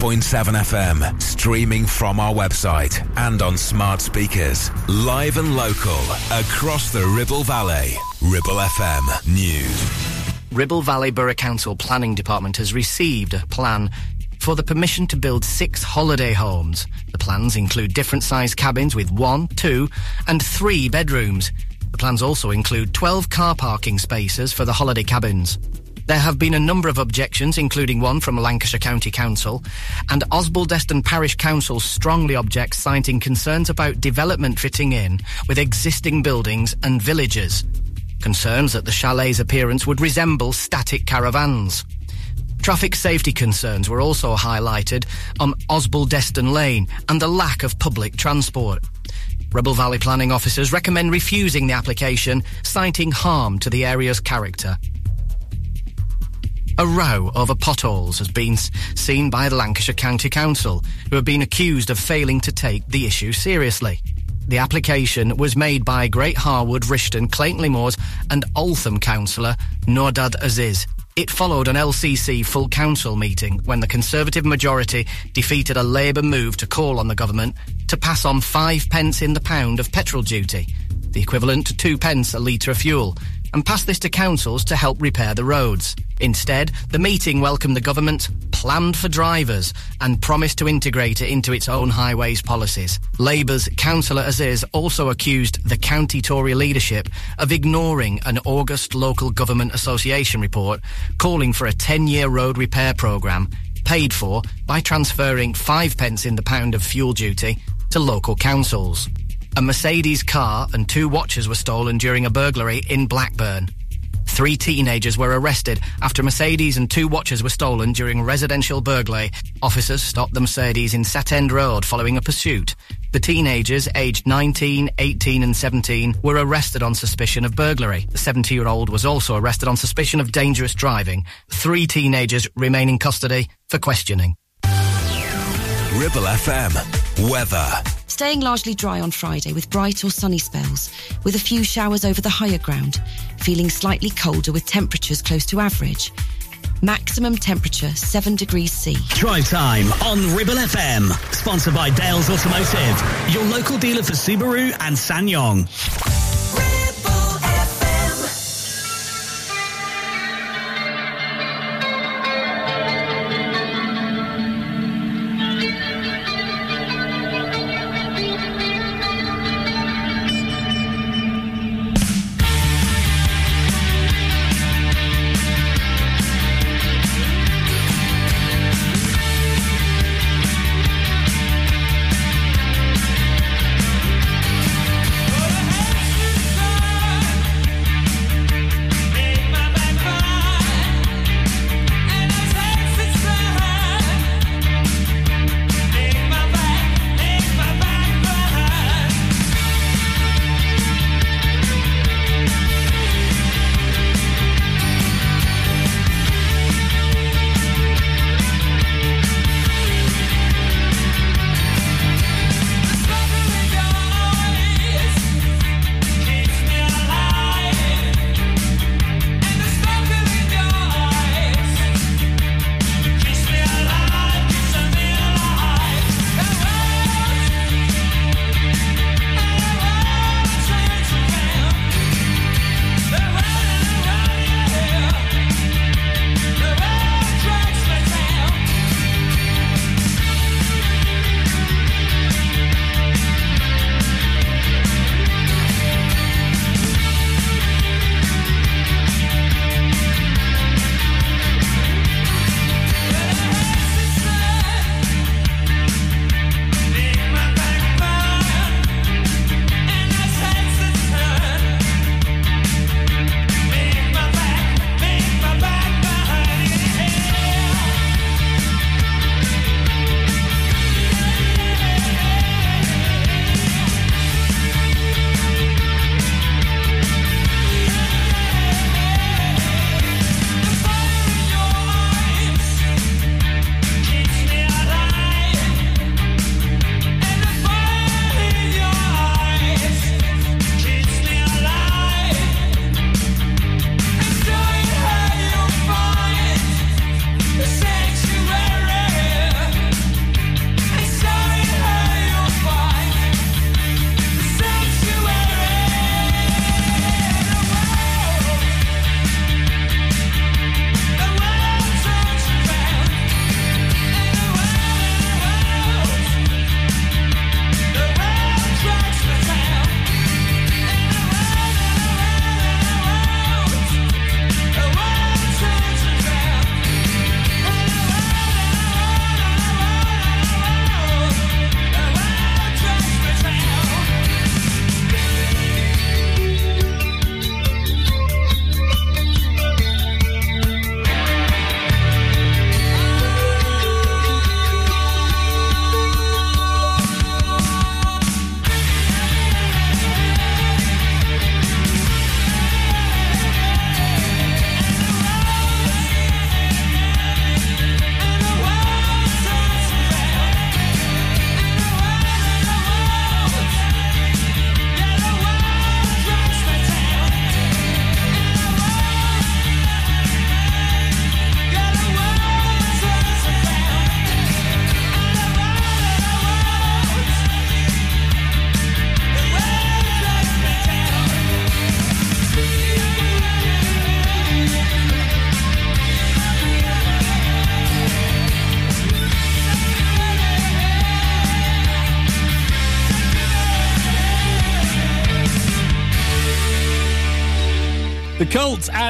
FM, streaming from our website and on smart speakers. Live and local, across the Ribble Valley. Ribble FM News. Ribble Valley Borough Council Planning Department has received a plan for the permission to build six holiday homes. The plans include different sized cabins with one, two, and three bedrooms. The plans also include 12 car parking spaces for the holiday cabins. There have been a number of objections, including one from Lancashire County Council, and Osbaldeston Parish Council strongly objects, citing concerns about development fitting in with existing buildings and villages. Concerns that the chalet's appearance would resemble static caravans. Traffic safety concerns were also highlighted on Osbaldeston Lane and the lack of public transport. Ribble Valley planning officers recommend refusing the application, citing harm to the area's character. A row over potholes has been seen by the Lancashire County Council, who have been accused of failing to take the issue seriously. The application was made by Great Harwood, Rishton, Clayton Moors and Altham councillor Noordad Aziz. It followed an LCC full council meeting when the Conservative majority defeated a Labour move to call on the government to pass on five pence in the pound of petrol duty, the equivalent to two pence a litre of fuel, and pass this to councils to help repair the roads. Instead, the meeting welcomed the government, planned for drivers, and promised to integrate it into its own highways policies. Labour's Councillor Aziz also accused the county Tory leadership of ignoring an August local government association report calling for a 10-year road repair programme paid for by transferring five pence in the pound of fuel duty to local councils. A Mercedes car and two watches were stolen during a burglary in Blackburn. Three teenagers were arrested after Mercedes and two watches were stolen during residential burglary. Officers stopped the Mercedes in Set End Road following a pursuit. The teenagers, aged 19, 18 and 17, were arrested on suspicion of burglary. The 70-year-old was also arrested on suspicion of dangerous driving. Three teenagers remain in custody for questioning. Ribble FM. Weather. Staying largely dry on Friday with bright or sunny spells, with a few showers over the higher ground. Feeling slightly colder with temperatures close to average. Maximum temperature 7 degrees C. Drive time on Ribble FM. Sponsored by Dales Automotive, your local dealer for Subaru and SsangYong.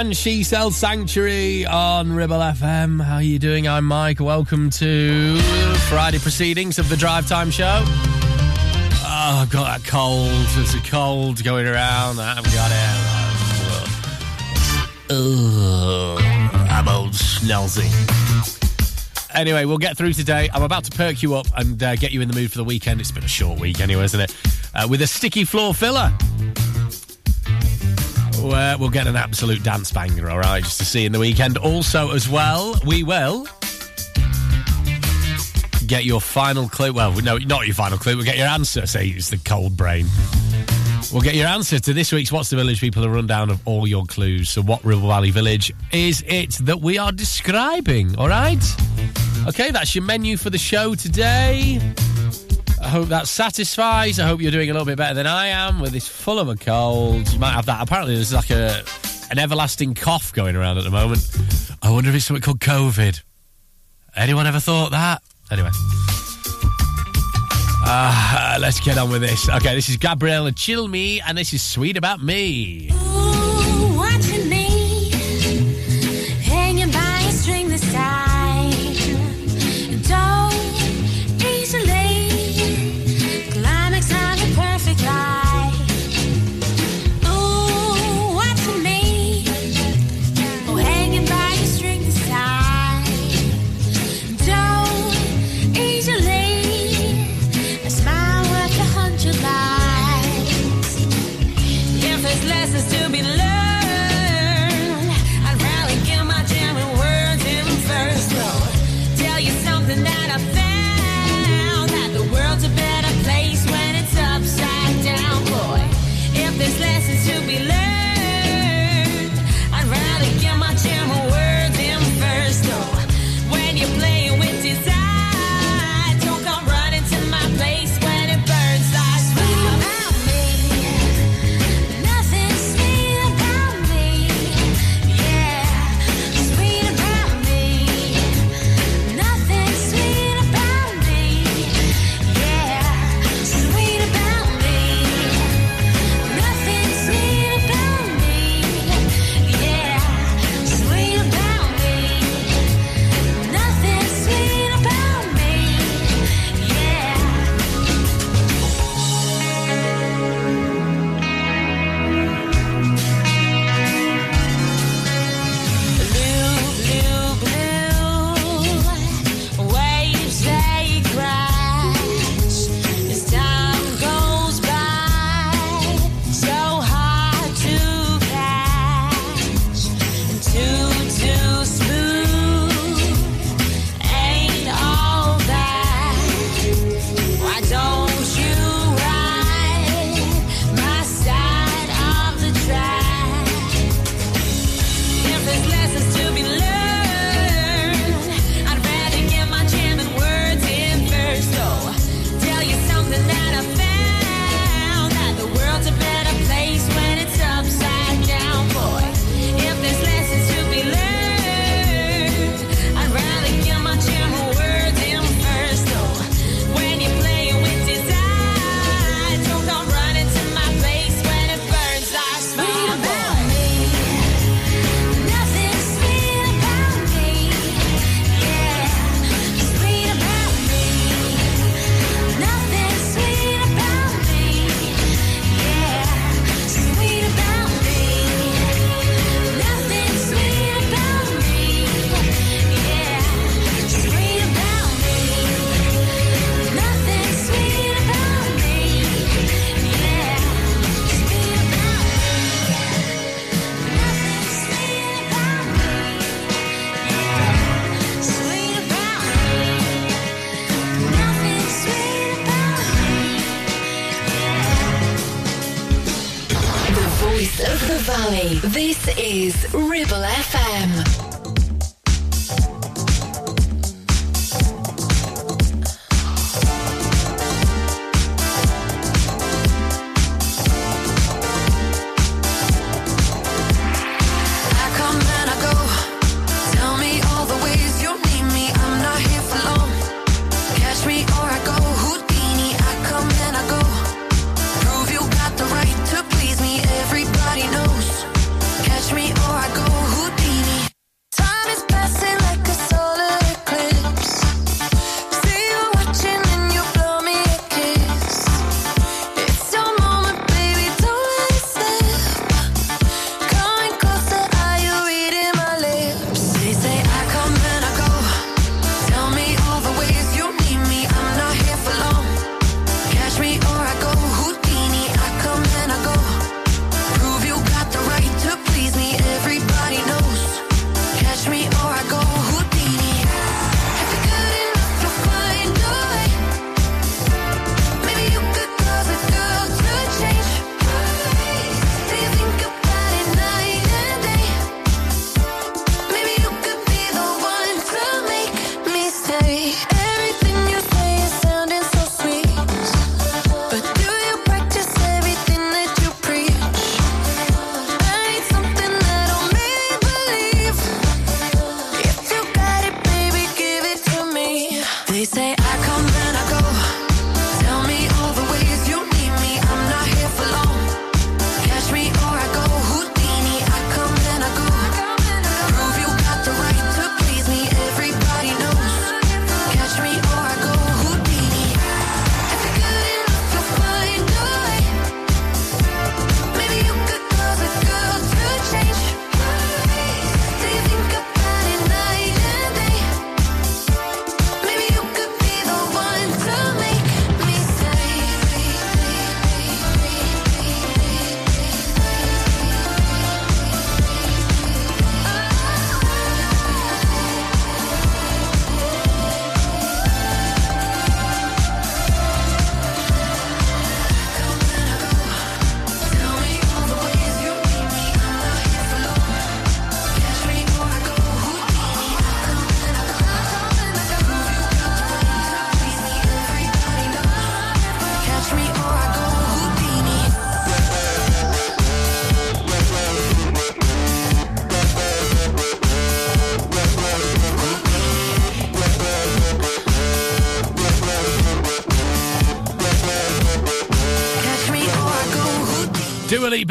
And She Sells Sanctuary on Ribble FM. How are you doing? I'm Mike. Welcome to Friday proceedings of the Drive Time Show. Oh, I've got that cold. There's a cold going around. I haven't got it. Ugh. I'm old snelsy. Anyway, we'll get through today. I'm about to perk you up and uh, get you in the mood for the weekend. It's been a short week anyway, isn't it? Uh, with a sticky floor filler uh, we'll get an absolute dance banger, all right, just to see in the weekend. Also, as well, we will get your final clue. Well, no, not your final clue. We'll get your answer. Say it's the cold brain. We'll get your answer to this week's What's the Village People, a rundown of all your clues. So, what Ribble Valley Village is it that we are describing? All right? Okay, that's your menu for the show today. I hope that satisfies. I hope you're doing a little bit better than I am with this full of a cold. You might have that. Apparently, there's like a an everlasting cough going around at the moment. I wonder if it's something called COVID. Anyone ever thought that? Anyway. Uh, let's get on with this. Okay, this is Gabriella Cilmi, and this is Sweet About Me.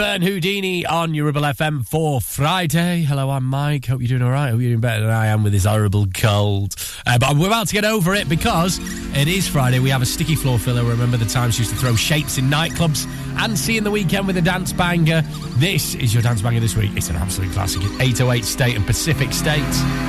And Houdini on your FM for Friday. Hello, I'm Mike. Hope you're doing all right. Hope you're doing better than I am with this horrible cold. Uh, but we're about to get over it because it is Friday. We have a sticky floor filler. Remember the times used to throw shapes in nightclubs and see in the weekend with a dance banger. This is your dance banger this week. It's an absolute classic. It's 808 State and Pacific State.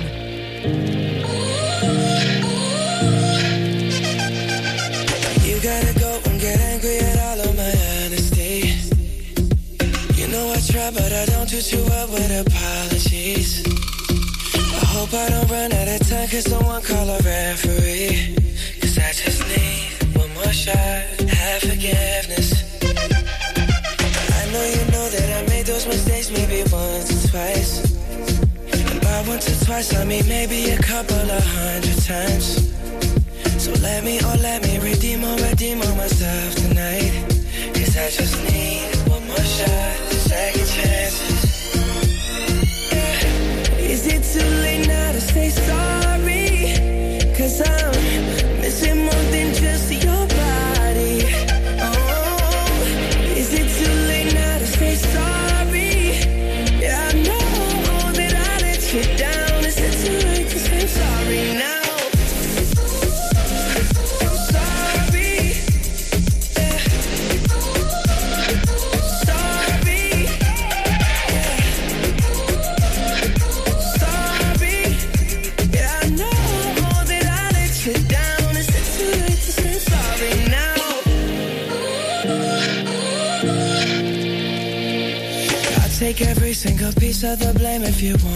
twice, I mean maybe a couple of hundred times. So let me, oh let me redeem or redeem on myself tonight. Cause I just need one more shot, second chances. you want.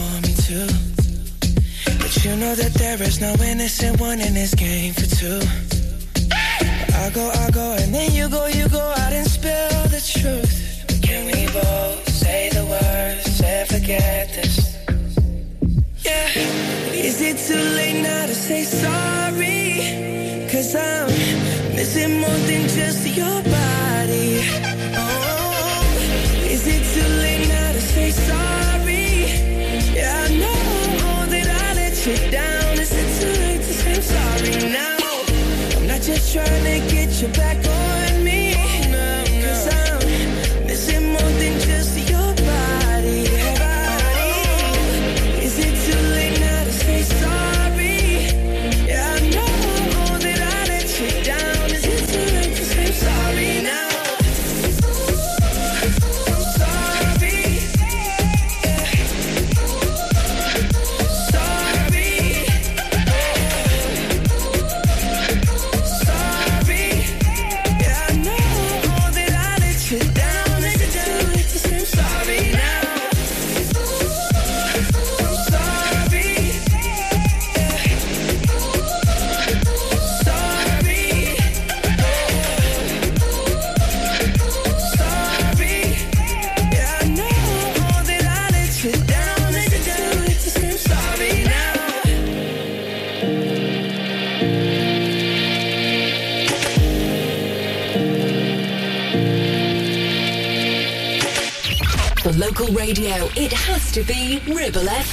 Ribble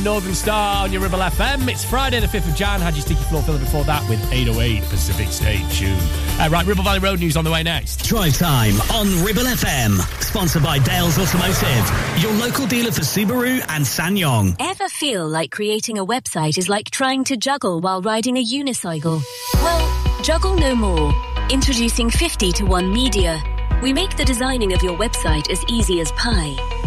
and Northern Star on your Ribble FM. It's Friday, the 5th of Jan. Had your sticky floor filler before that with 808 Pacific State Tune. Uh, right, Ribble Valley Road news on the way next. Drive time on Ribble FM. Sponsored by Dales Automotive, your local dealer for Subaru and SsangYong. Ever feel like creating a website is like trying to juggle while riding a unicycle? Well, juggle no more. Introducing 50 to 1 Media. We make the designing of your website as easy as pie.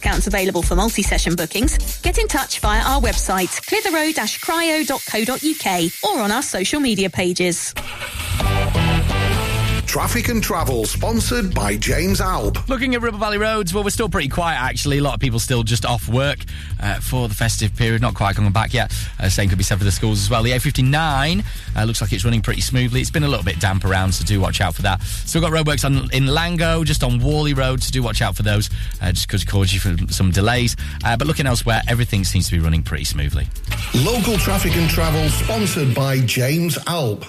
discounts available for multi-session bookings. Get in touch via our website, clitheroe-cryo.co.uk or on our social media pages. Traffic and Travel, sponsored by James Alb. Looking at Ribble Valley roads, well, we're still pretty quiet actually. A lot of people still just off work uh, for the festive period, not quite coming back yet. Uh, same could be said for the schools as well. The A59 uh, looks like it's running pretty smoothly. It's been a little bit damp around, so do watch out for that. Still got roadworks on, in Langho, just on Whalley Road, so do watch out for those, uh, just because it caused you for some delays. Uh, but looking elsewhere, everything seems to be running pretty smoothly. Local Traffic and Travel, sponsored by James Alb.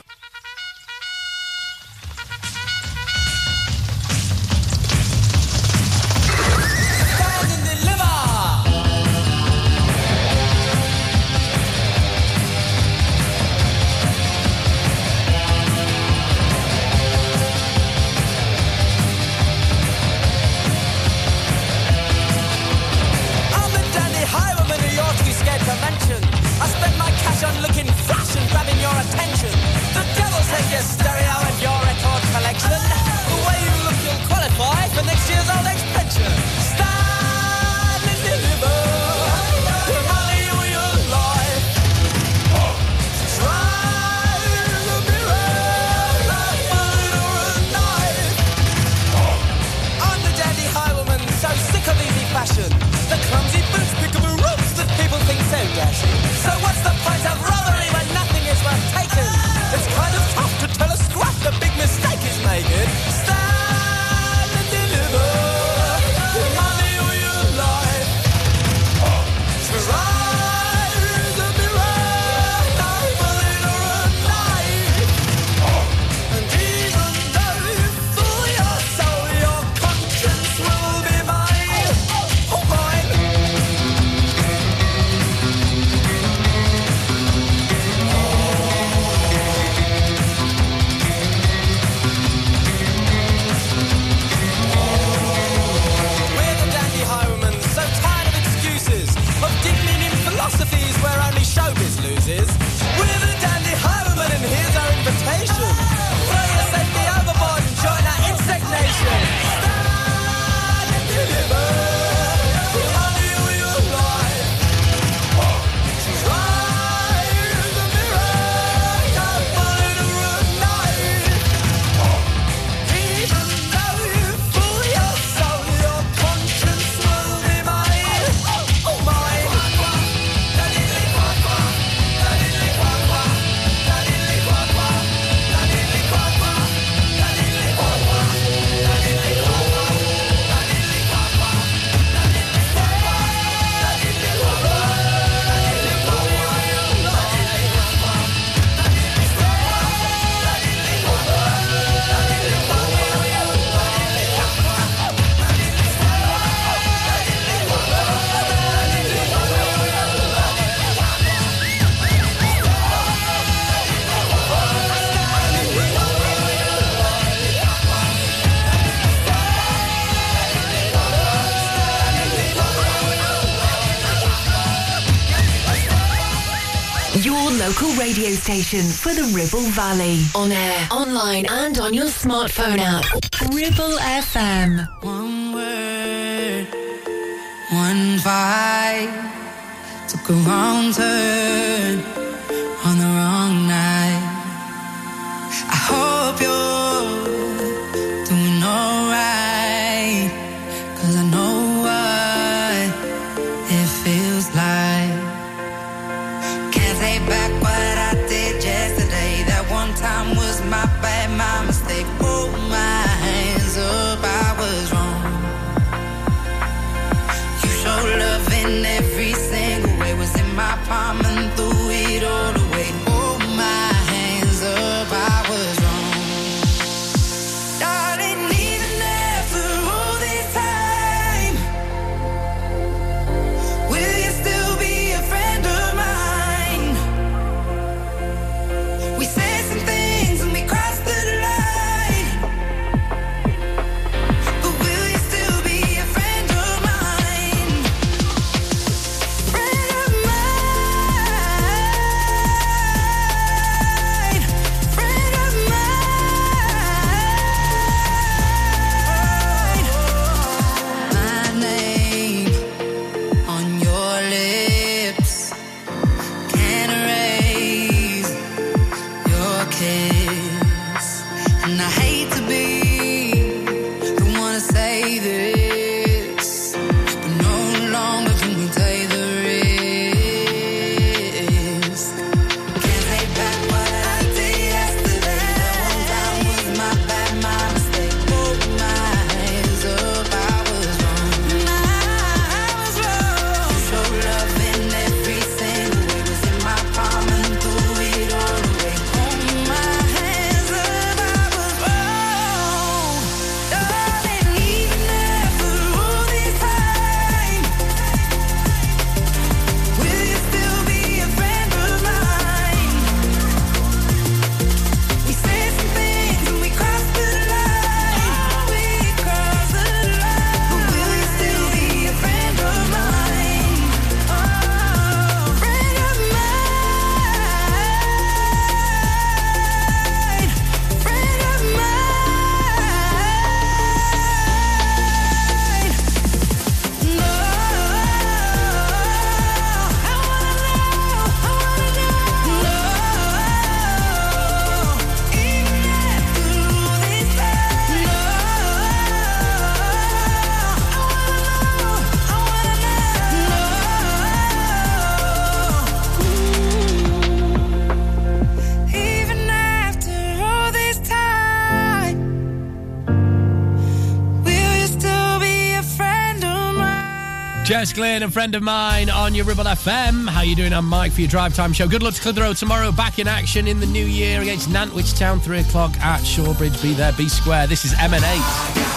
station for the Ribble Valley. On air, online, and on your smartphone app. Ribble FM. One word, one vibe, took a wrong turn Jess Glynne, a friend of mine on your Ribble FM. How you doing? I'm Mike for your Drive Time Show. Good luck to Clitheroe tomorrow. Back in action in the new year against Nantwich Town, 3 o'clock at Shawbridge. Be there, be square. This is M&A.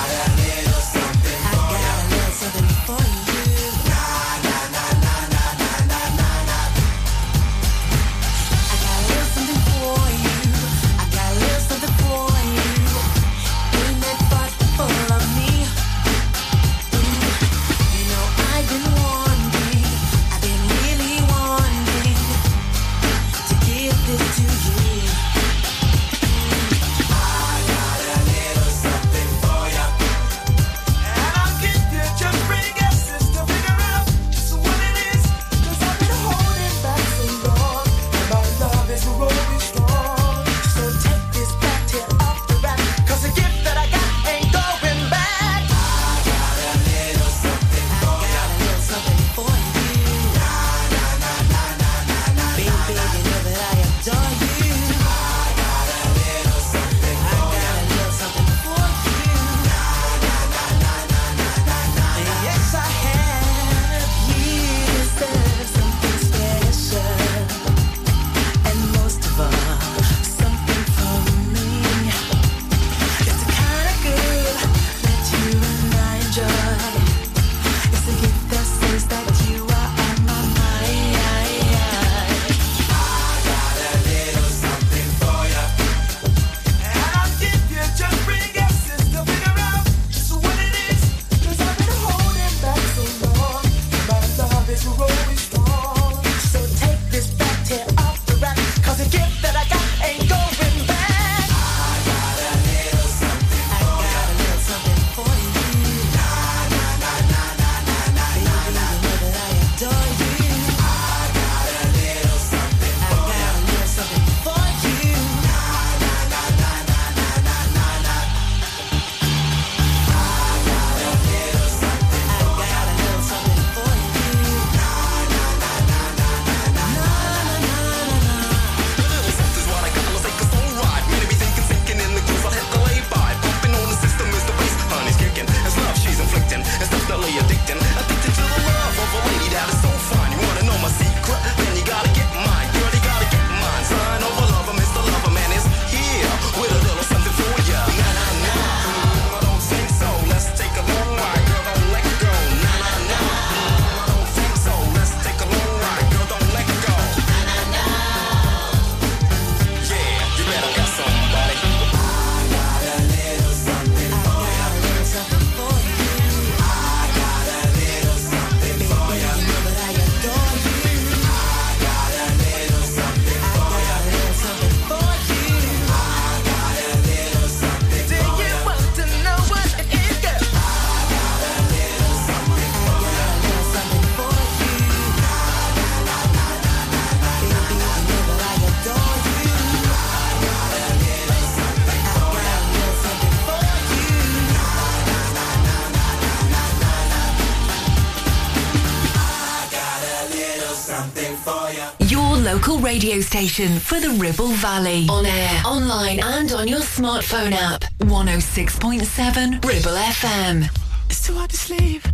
local radio station for the Ribble Valley. On air, online, and on your smartphone app. 106.7 Ribble FM. It's too hard to sleep.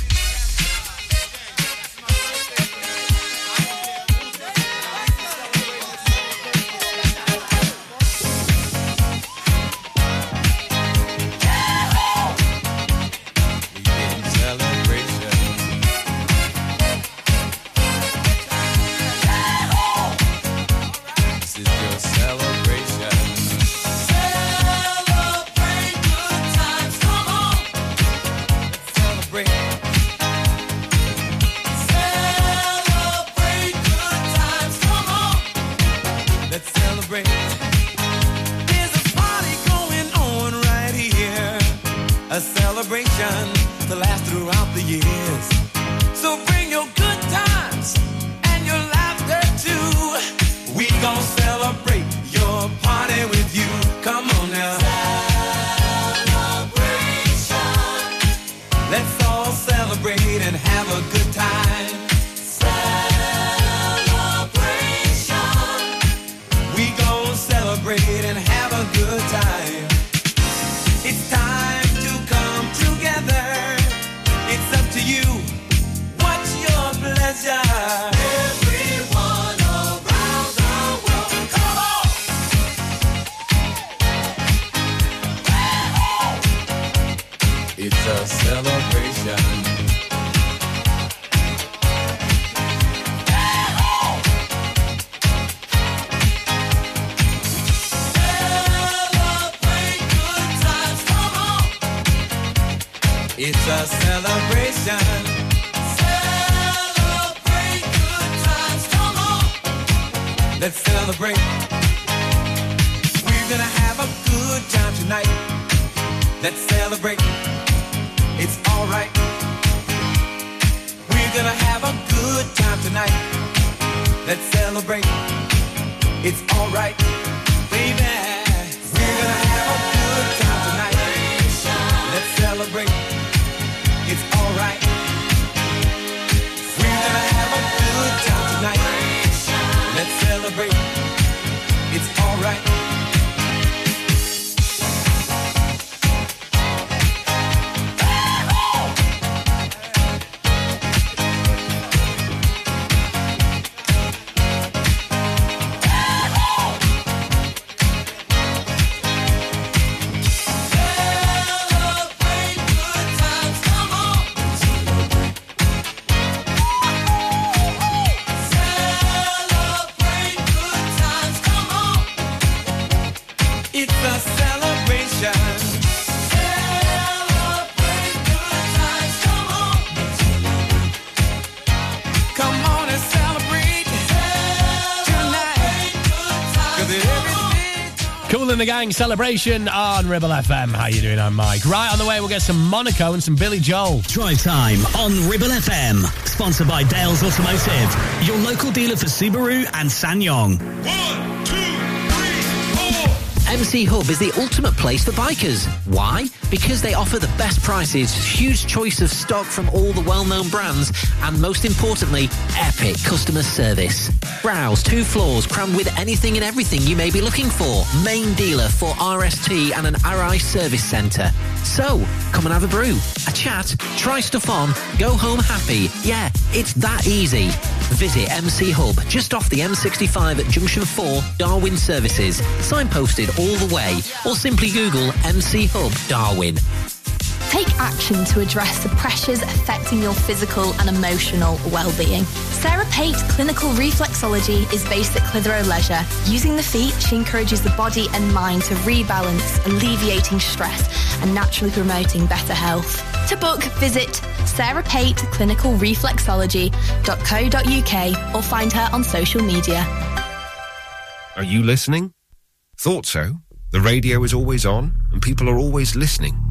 The gang celebration on Ribble FM. How you doing? I'm Mike. Right on the way, we'll get some Monaco and some Billy Joel. Drive time on Ribble FM. Sponsored by Dales Automotive, your local dealer for Subaru and SsangYong. MC Hub is the ultimate place for bikers. Why? Because they offer the best prices, huge choice of stock from all the well-known brands, and most importantly, epic customer service. Browse two floors crammed with anything and everything you may be looking for. Main dealer for RST and an Arai service centre. So, come and have a brew, a chat, try stuff on, go home happy. Yeah, it's that easy. Visit MC Hub just off the M65 at Junction 4, Darwen Services, signposted all the way, or simply Google MC Hub Darwen. Take action to address the pressures affecting your physical and emotional well-being. Sarah Pate Clinical Reflexology is based at Clitheroe Leisure. Using the feet, she encourages the body and mind to rebalance, alleviating stress and naturally promoting better health. To book, visit Sarah Pate Clinical Reflexology.co.uk or find her on social media. Are you listening? Thought so. The radio is always on and people are always listening.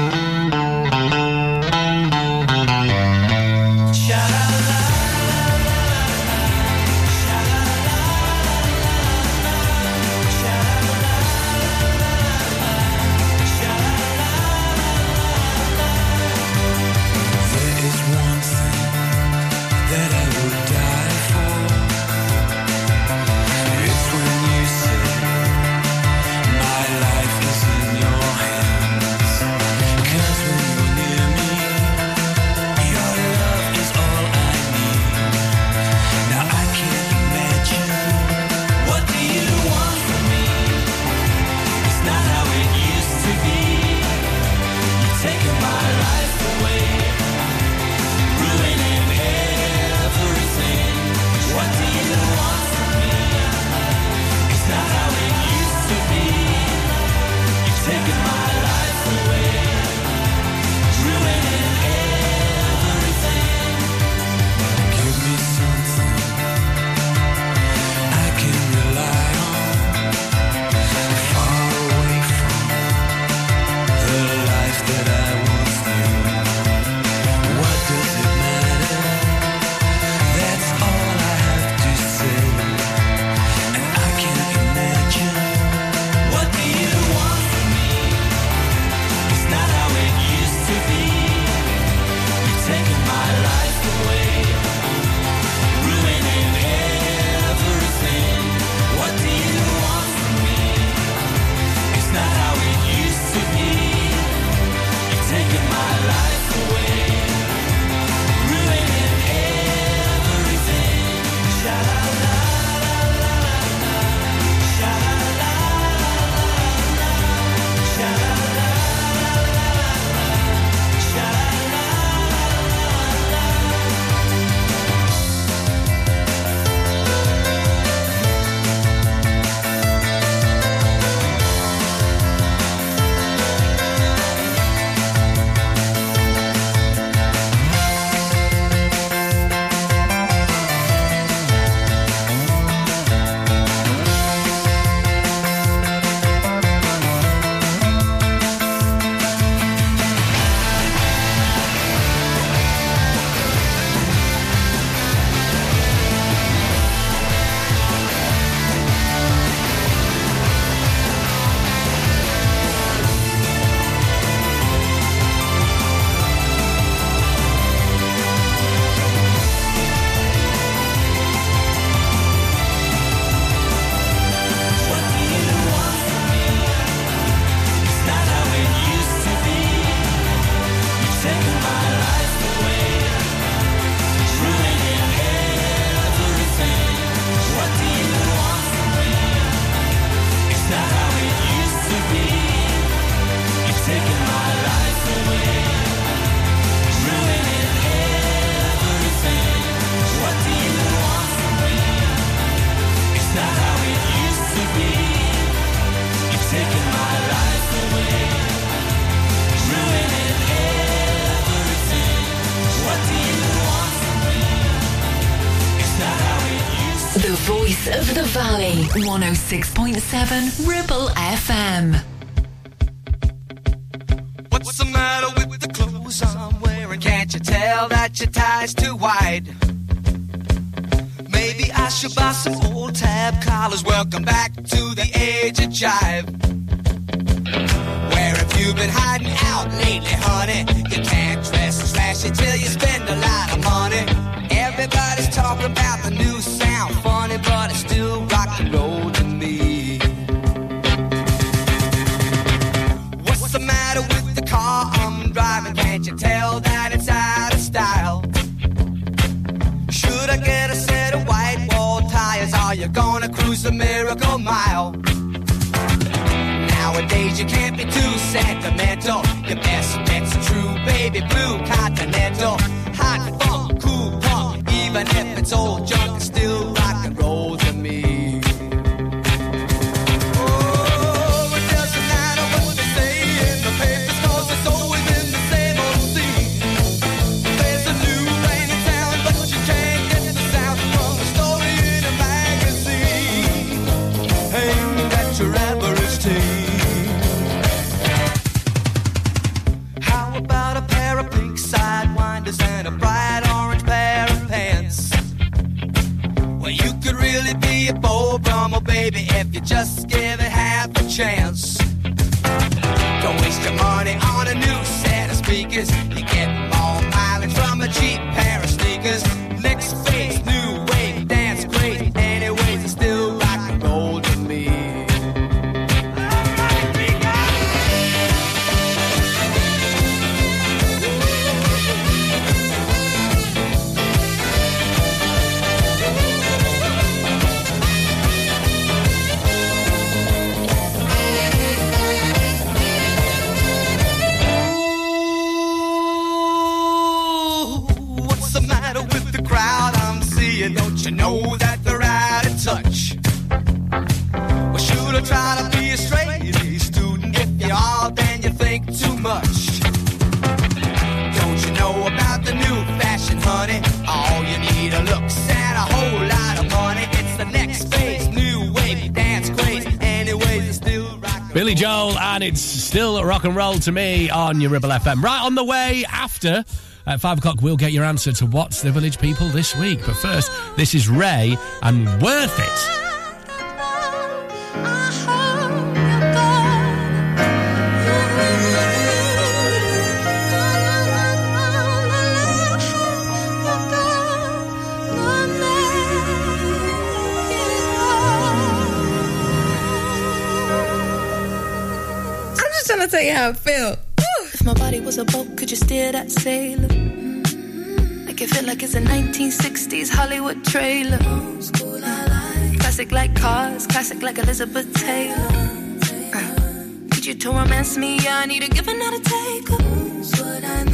It's still rock and roll to me on your Ribble FM. Right on the way after. At 5 o'clock, we'll get your answer to what's the village people this week. But first, this is Ray and Worth It. how If my body was a boat, could you steer that sailor? Mm-hmm. Make it feel like it's a 1960s Hollywood trailer. Old school, I like. Classic like cars, classic like Elizabeth Taylor. Taylor. Uh, you to romance me, I need a give another take. What I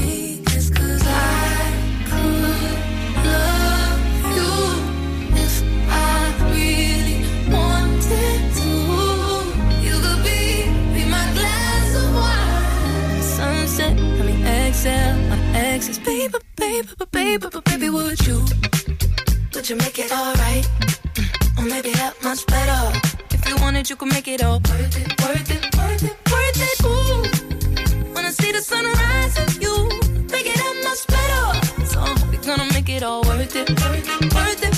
tell my exes, baby, baby, but baby, but baby, would you? Would you make it alright? Mm, or maybe that much better. If you wanted, you could make it all worth it, worth it, worth it, worth it. Ooh, wanna see the sunrise if you make it that much better. So we gonna make it all worth it, worth it, worth it.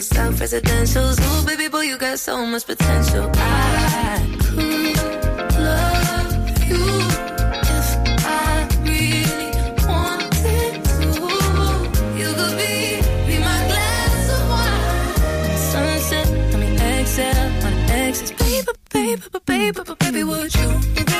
South residentials. Oh, baby boy, you got so much potential. I could love you if I really wanted to. You could be, be my glass of wine. Sunset, let me exhale my exes. Baby, baby, baby, baby, baby, would you?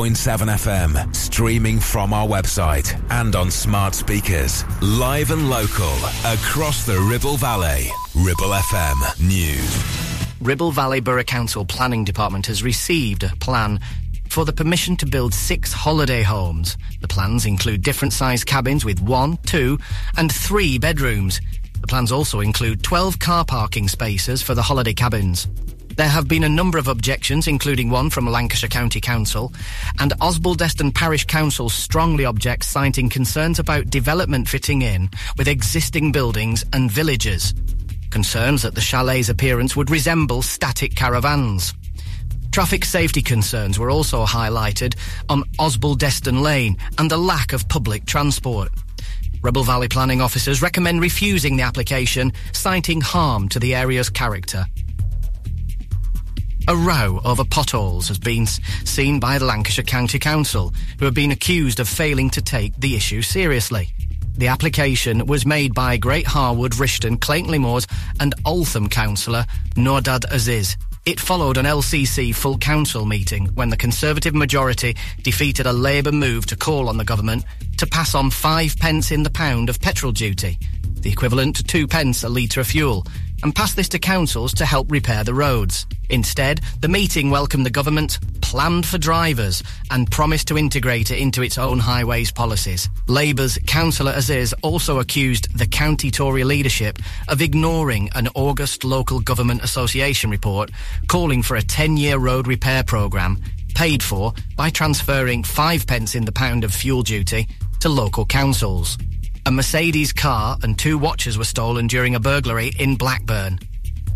106.7 FM, streaming from our website and on smart speakers, live and local across the Ribble Valley. Ribble FM News. Ribble Valley Borough Council Planning Department has received a plan for the permission to build six holiday homes. The plans include different sized cabins with one, two, and three bedrooms. The plans also include 12 car parking spaces for the holiday cabins. There have been a number of objections, including one from Lancashire County Council, and Osbaldeston Parish Council strongly objects, citing concerns about development fitting in with existing buildings and villages. Concerns that the chalet's appearance would resemble static caravans. Traffic safety concerns were also highlighted on Osbaldeston Lane and the lack of public transport. Ribble Valley planning officers recommend refusing the application, citing harm to the area's character. A row over potholes has been seen by the Lancashire County Council, who have been accused of failing to take the issue seriously. The application was made by Great Harwood, Rishton, Clayton Moors, and Altham councillor Noordad Aziz. It followed an LCC full council meeting when the Conservative majority defeated a Labour move to call on the government to pass on five pence in the pound of petrol duty, the equivalent to two pence a litre of fuel, and pass this to councils to help repair the roads. Instead, the meeting welcomed the government, planned for drivers, and promised to integrate it into its own highways policies. Labour's Councillor Aziz also accused the county Tory leadership of ignoring an August Local Government Association report calling for a 10 year road repair programme paid for by transferring five pence in the pound of fuel duty to local councils. A Mercedes car and two watches were stolen during a burglary in Blackburn.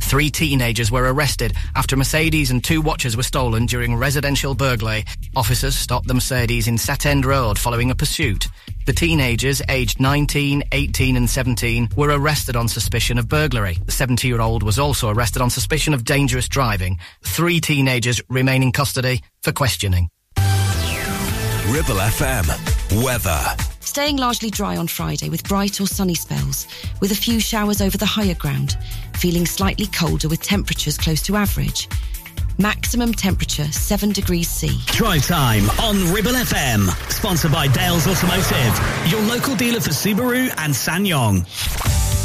Three teenagers were arrested after Mercedes and two watches were stolen during residential burglary. Officers stopped the Mercedes in Satend Road following a pursuit. The teenagers, aged 19, 18 and 17, were arrested on suspicion of burglary. The 70-year-old was also arrested on suspicion of dangerous driving. Three teenagers remain in custody for questioning. Ribble FM. Weather. Staying largely dry on Friday with bright or sunny spells, with a few showers over the higher ground, feeling slightly colder with temperatures close to average. Maximum temperature 7 degrees C. Drive time on Ribble FM. Sponsored by Dales Automotive, your local dealer for Subaru and SsangYong.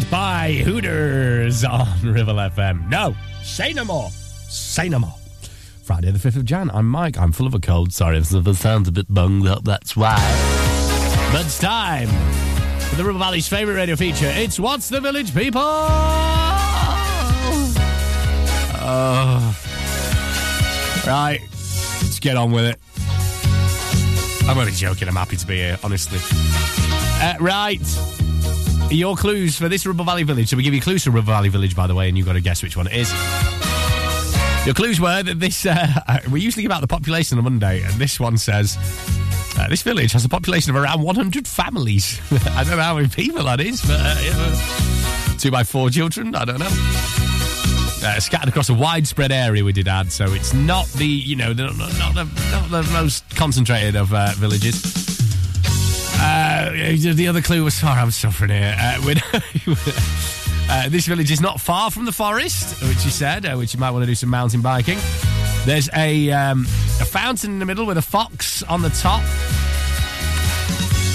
Hooters on Ribble FM. No, say no more. Say no more. Friday the 5th of Jan. I'm Mike. I'm full of a cold. Sorry if the sound's a bit bunged up, that's why. But it's time for the Ribble Valley's favourite radio feature. It's What's the Village People? Oh. Right, let's get on with it. I'm only joking. I'm happy to be here, honestly. Uh, right. Your clues for this Ribble Valley Village. So we give you clues for Ribble Valley Village, by the way, and you've got to guess which one it is. Your clues were that this. Uh, we usually give out the population on Monday, and this one says uh, this village has a population of around 100 families. I don't know how many people that is, but uh, yeah. two by four children. I don't know. Uh, scattered across a widespread area, we did add, so it's not the you know the, not, not the not the most concentrated of uh, villages. Uh, the other clue was sorry, I'm suffering here. Uh, uh, this village is not far from the forest, which you said, uh, which you might want to do some mountain biking. There's a um, a fountain in the middle with a fox on the top,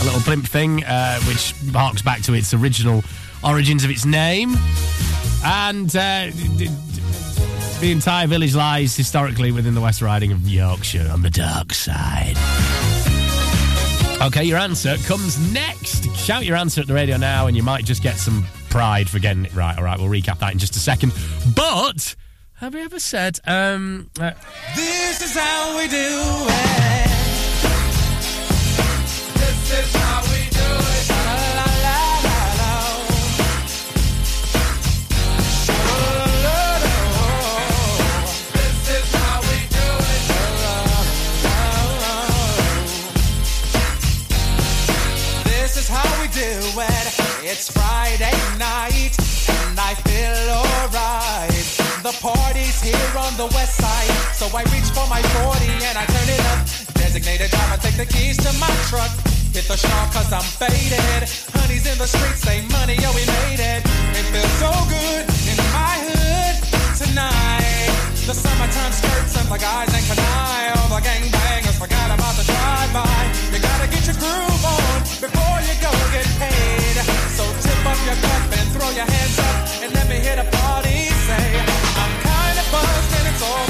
a little blimp thing, uh, which harks back to its original origins of its name, and uh, the entire village lies historically within the West Riding of Yorkshire on the dark side. Okay, your answer comes next. Shout your answer at the radio now, and you might just get some pride for getting it right. All right, we'll recap that in just a second. But have we ever said? Um, uh, This is how we do it. How we do it. It's Friday night, and I feel alright. The party's here on the west side, so I reach for my 40 and I turn it up. Designated driver, take the keys to my truck. Hit the shop cause I'm faded. Honey's in the streets, say money, yo, we made it. It feels so good in my hood tonight. The summertime skirts and the guys ain't canine. All the gangbangers forgot about the drive-by. You gotta get your groove before you go get paid. So tip up your cup and throw your hands up and let me hit a party. Say, I'm kinda buzzed and it's all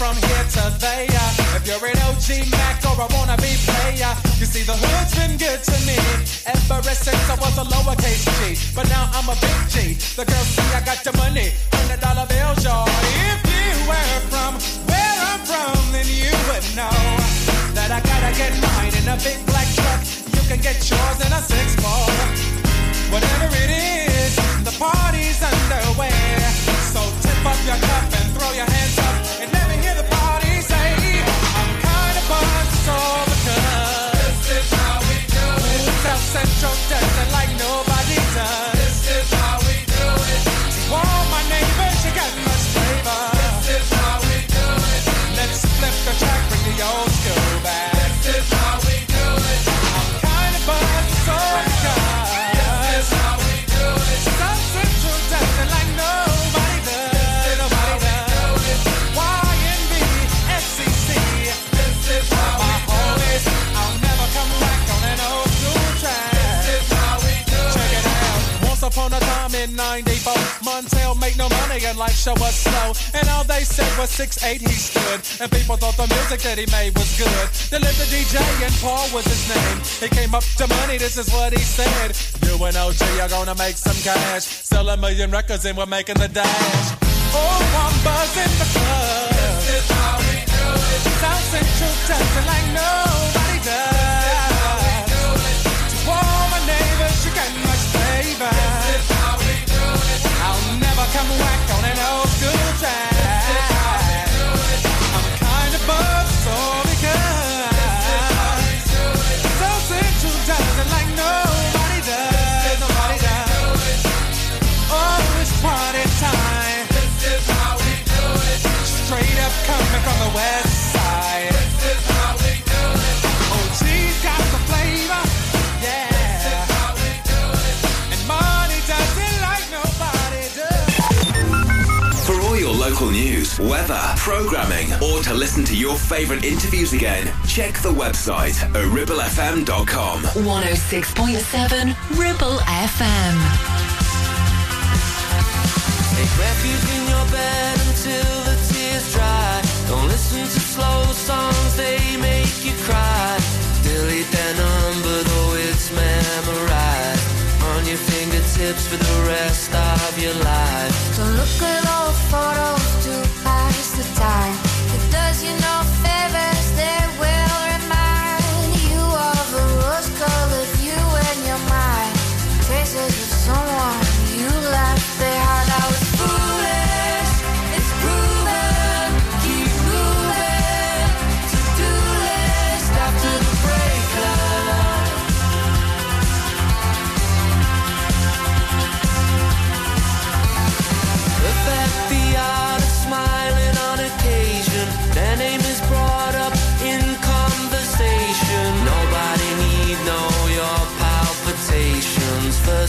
from here to there. If you're an OG Mac or I wanna be player, you see the hood's been good to me ever since I was a lowercase G. But now I'm a big G. The girls see I got the money, hundred dollar bills, y'all. If you were from where I'm from, then you would know that I gotta get mine in a big black truck. You can get yours in a six four. Whatever it is, the party's underway. So tip up your cup South time in 94, Montell made no money and life show was slow. And all they said was 6'8 he stood. And people thought the music that he made was good. They DJ and Paul was his name. He came up to money, this is what he said. You and OG are gonna make some cash. Sell a million records and we're making the dash. Oh, I'm buzzing the club. This is how we do it. South Central it like nobody does. Weather, programming, or to listen to your favourite interviews again, check the website at ribblefm.com. 106.7 Ribble FM. Take refuge in your bed until the tears dry. Don't listen to slow songs, they make you cry. Delete their number, though it's memorized. On your fingertips for the rest of your life. Don't look at old photos to pass the time. It does you no favors, they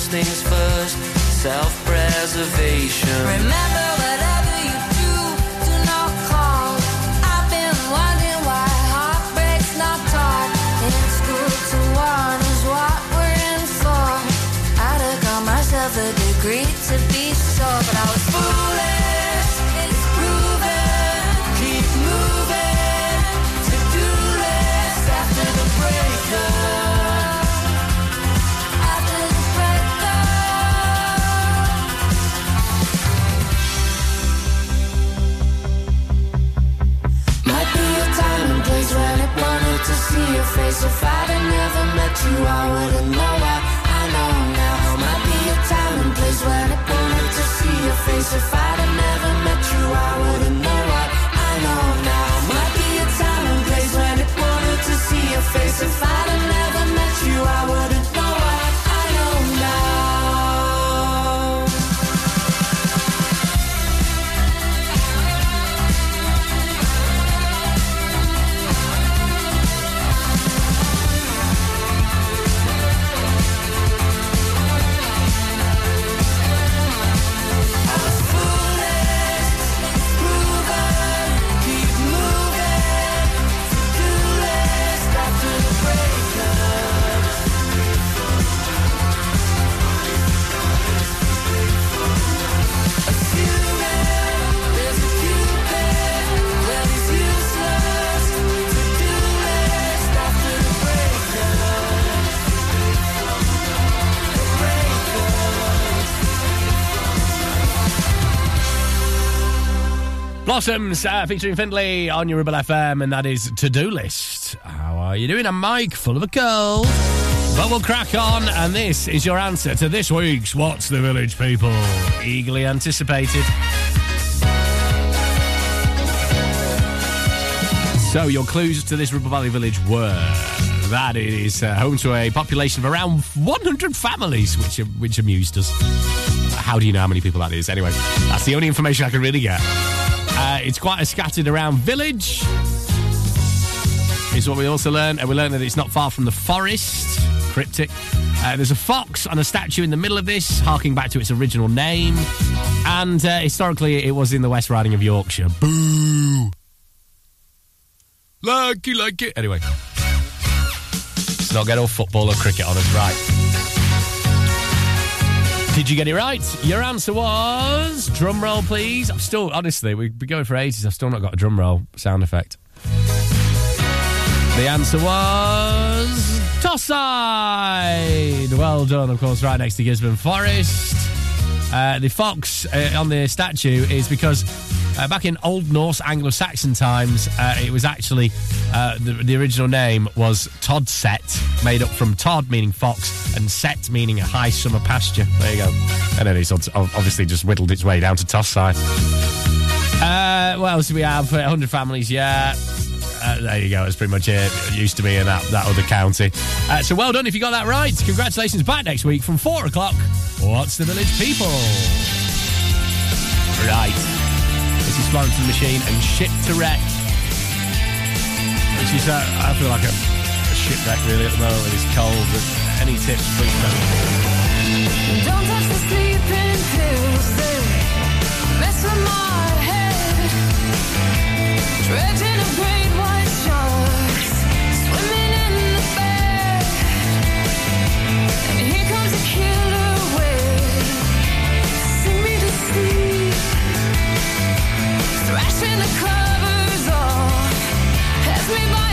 First things first, self-preservation. Remember, your face. If I'd have never met you, I wouldn't know what I know now. Might be a time and place when it wanted to see your face. If I'd have never met you, I wouldn't know Blossoms uh, featuring Findlay on your Ribble FM, and that is To Do List. How are you doing? A mic full of a cold. But we'll crack on, and this is your answer to this week's What's the Village People? Eagerly anticipated. So, your clues to this Ribble Valley village were that it is uh, home to a population of around 100 families, which which amused us. How do you know how many people that is? Anyway, that's the only information I can really get. Uh, it's quite a scattered around village, is what we also learned. And we learned that it's not far from the forest. Cryptic. Uh, there's a fox on a statue in the middle of this, harking back to its original name. And uh, historically, it was in the West Riding of Yorkshire. Boo! Like you like it. Anyway. Let's not get all football or cricket on us, right? Did you get it right? Your answer was drum roll, please. I'm still honestly, we've been going for ages. I've still not got a drum roll sound effect. The answer was Tosside. Well done, of course, right next to Gisburn Forest. Uh, the fox uh, on the statue is because uh, back in Old Norse Anglo-Saxon times, uh, it was actually uh, the, the original name was Todset, made up from Tod meaning fox and Set meaning a high summer pasture. There you go. And then it's obviously just whittled its way down to Tosside. Uh, what else do we have? 100 families, yeah. Uh, there you go. That's pretty much it. It used to be in that, that other county. Uh, so well done if you got that right. Congratulations. Back next week from 4 o'clock. What's the Village People? Right. This is Florence and the Machine and Ship to Wreck. Which is, uh, I feel like a, a shipwreck really at the moment. It's cold. But any tips, please? Don't touch the sleeping pills, they mess with my head. Dredging a great white sharks, swimming in the bay. And here comes a killer Thrashing the covers off, has me by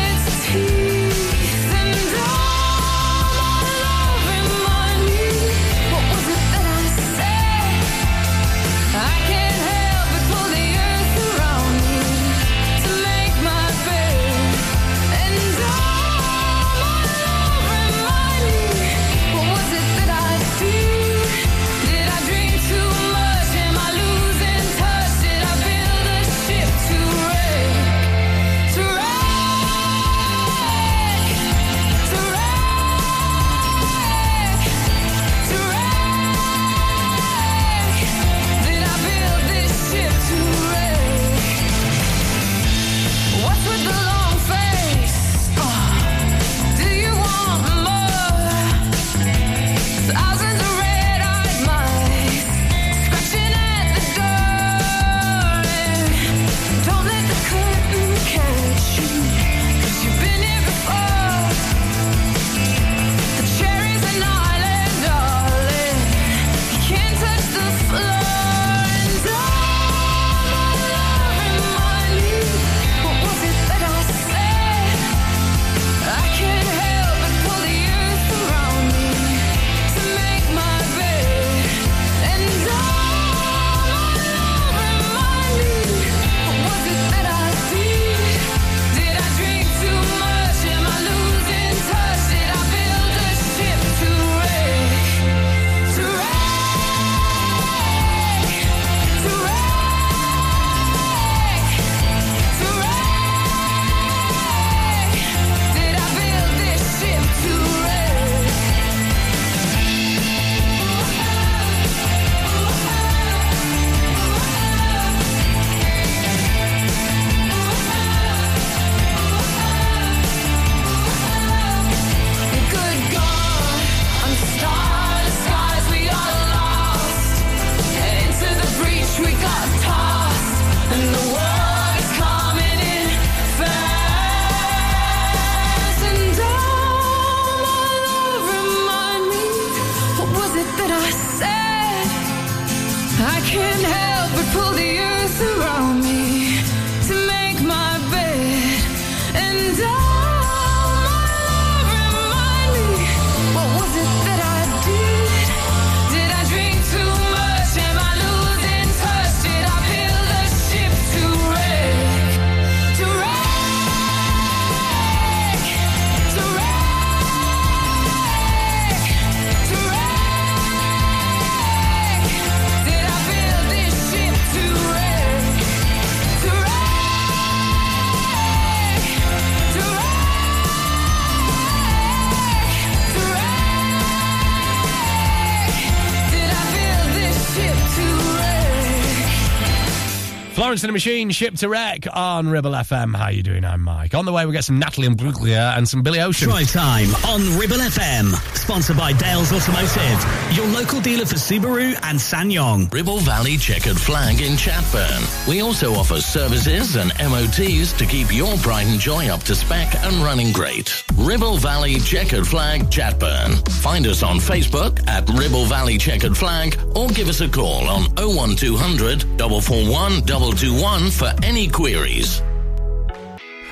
Florence and the Machine, Ship to Wreck on Ribble FM. How you doing? I'm Mike. On the way, we get some Natalie Imbruglia and some Billy Ocean. Drive time on Ribble FM. Sponsored by Dales Automotive, your local dealer for Subaru and SsangYong. Ribble Valley Checkered Flag in Chatburn. We also offer services and MOTs to keep your pride and joy up to spec and running great. Ribble Valley Checkered Flag Chatburn. Find us on Facebook at Ribble Valley Checkered Flag or give us a call on 01200 441 221 for any queries.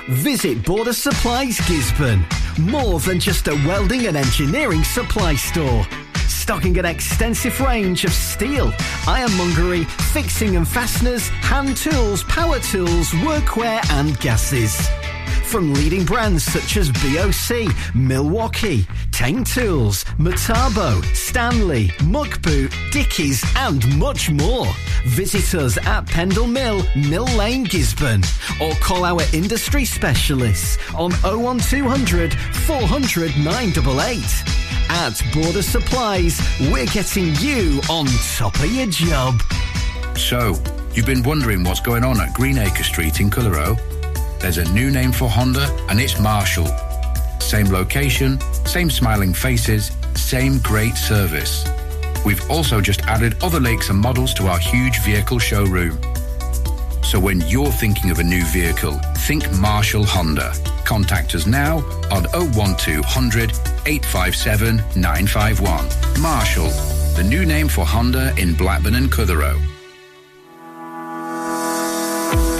Visit Border Supplies Gisburn. More than just a welding and engineering supply store. Stocking an extensive range of steel, ironmongery, fixing and fasteners, hand tools, power tools, workwear and gases. From leading brands such as BOC, Milwaukee, Teng Tools, Metabo, Stanley, Muckboot, Dickies and much more. Visit us at Pendle Mill, Mill Lane, Gisburn or call our industry specialists on 01200 400 988. At Border Supplies, we're getting you on top of your job. So, you've been wondering what's going on at Greenacre Street in Clitheroe? There's a new name for Honda, and it's Marshall. Same location, same smiling faces, same great service. We've also just added other lakes and models to our huge vehicle showroom. So when you're thinking of a new vehicle, think Marshall Honda. Contact us now on 01200 857 951. Marshall, the new name for Honda in Blackburn and Clitheroe.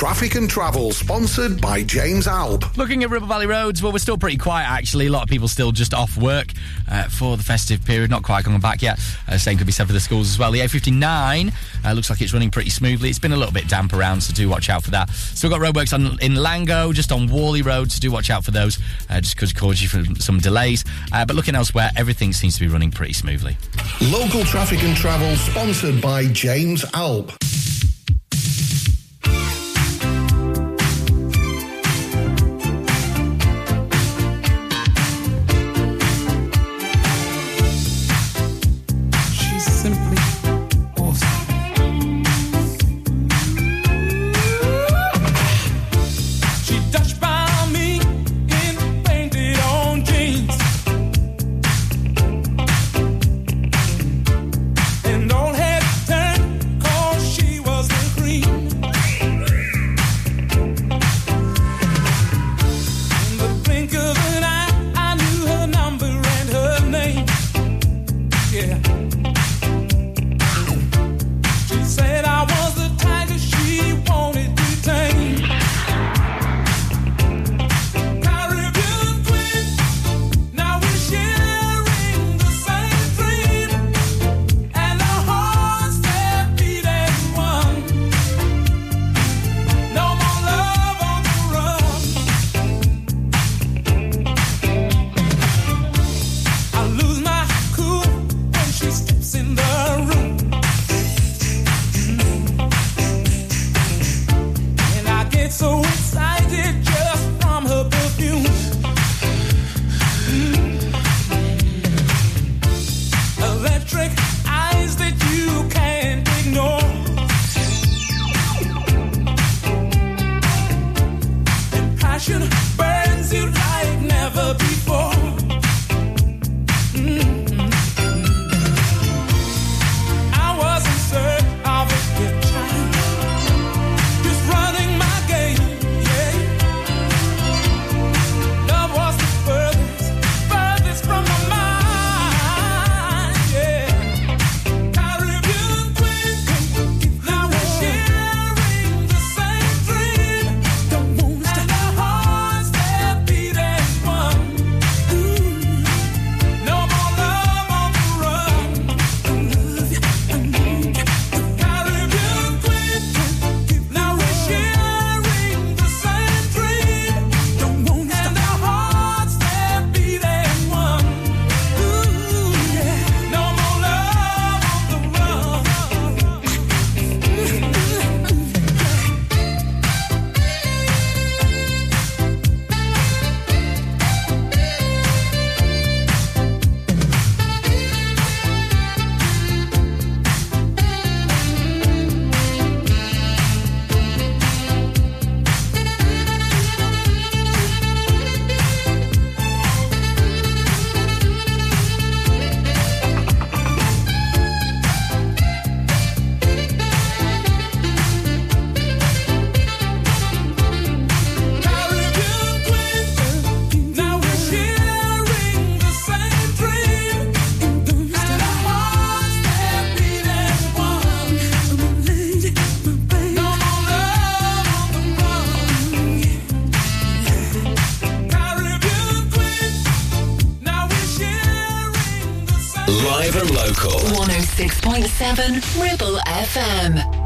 Traffic and Travel, sponsored by James Alb. Looking at Ribble Valley roads, well, we're still pretty quiet actually. A lot of people still just off work uh, for the festive period, not quite coming back yet. Uh, same could be said for the schools as well. The A59 uh, looks like it's running pretty smoothly. It's been a little bit damp around, so do watch out for that. Still got roadworks on in Langho, just on Whalley Road, so do watch out for those, uh, just because it caused you from some delays. Uh, but looking elsewhere, everything seems to be running pretty smoothly. Local Traffic and Travel, sponsored by James Alb. Live and local. 106.7 Ribble FM.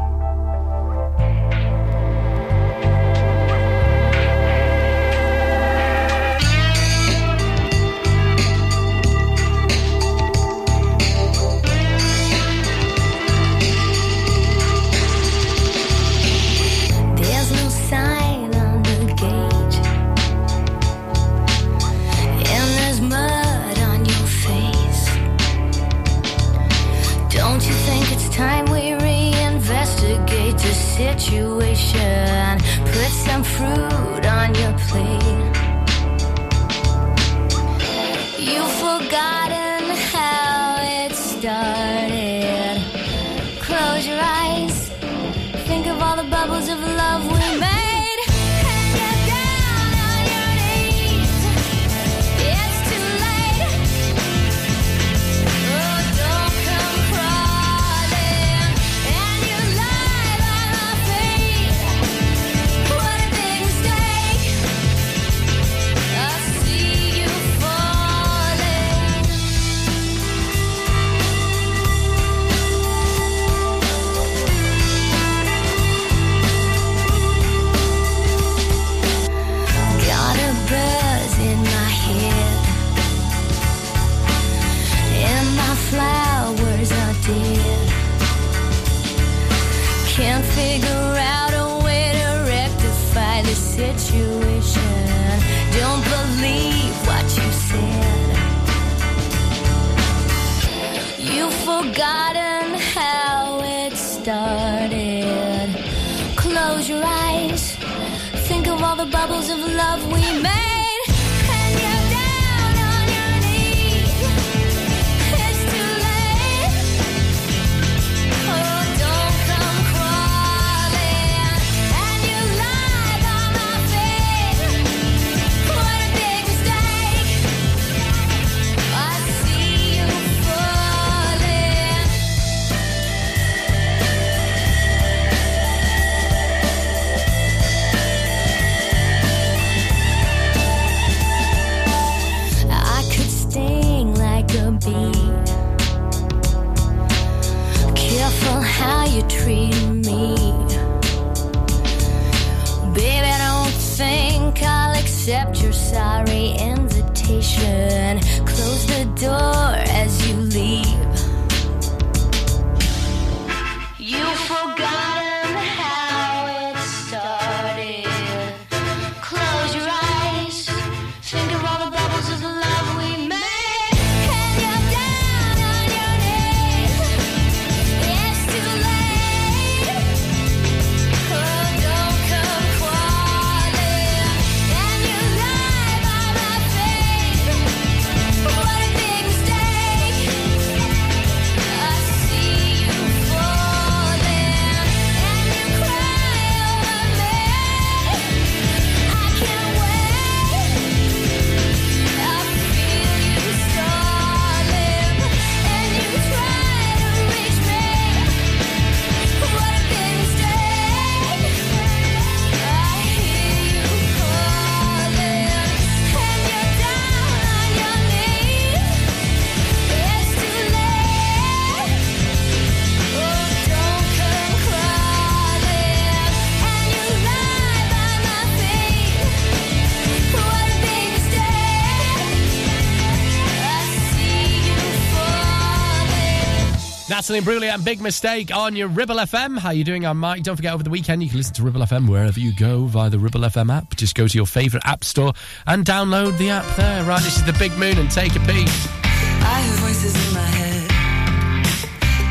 Brilliant! And Big Mistake on your Ribble FM. How you doing? I'm Mike. Don't forget, over the weekend, you can listen to Ribble FM wherever you go via the Ribble FM app. Just go to your favourite app store and download the app there. Right, this is The Big Moon and take a peek. I voices in my head,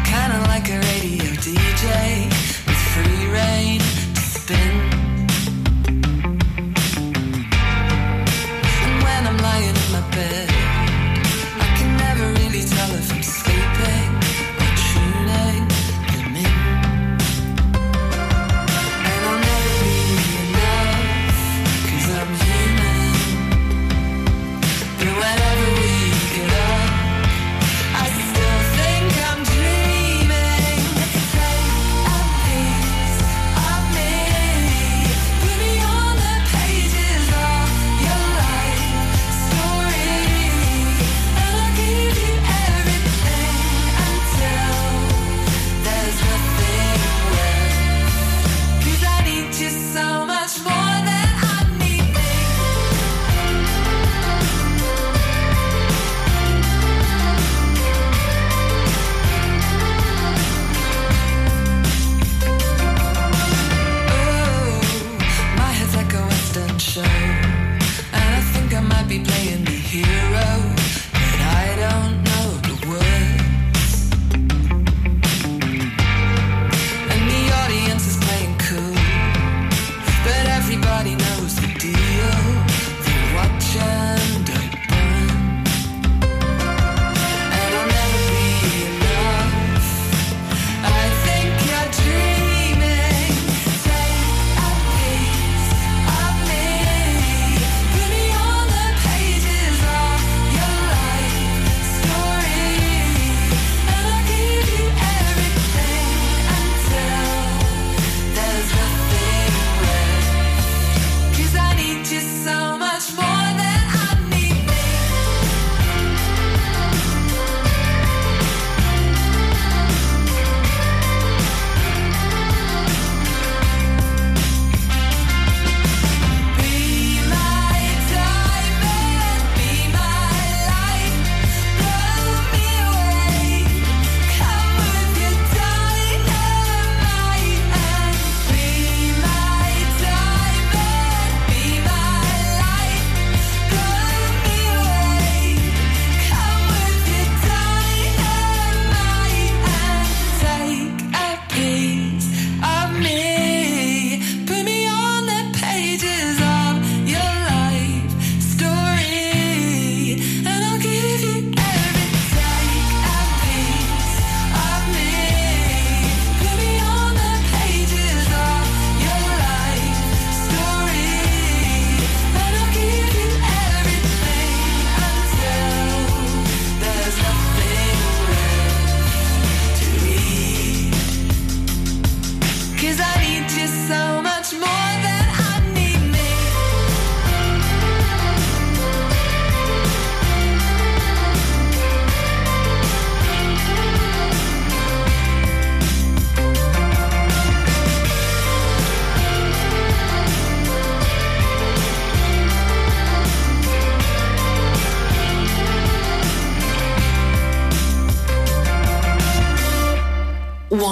kind of like a radio DJ with free.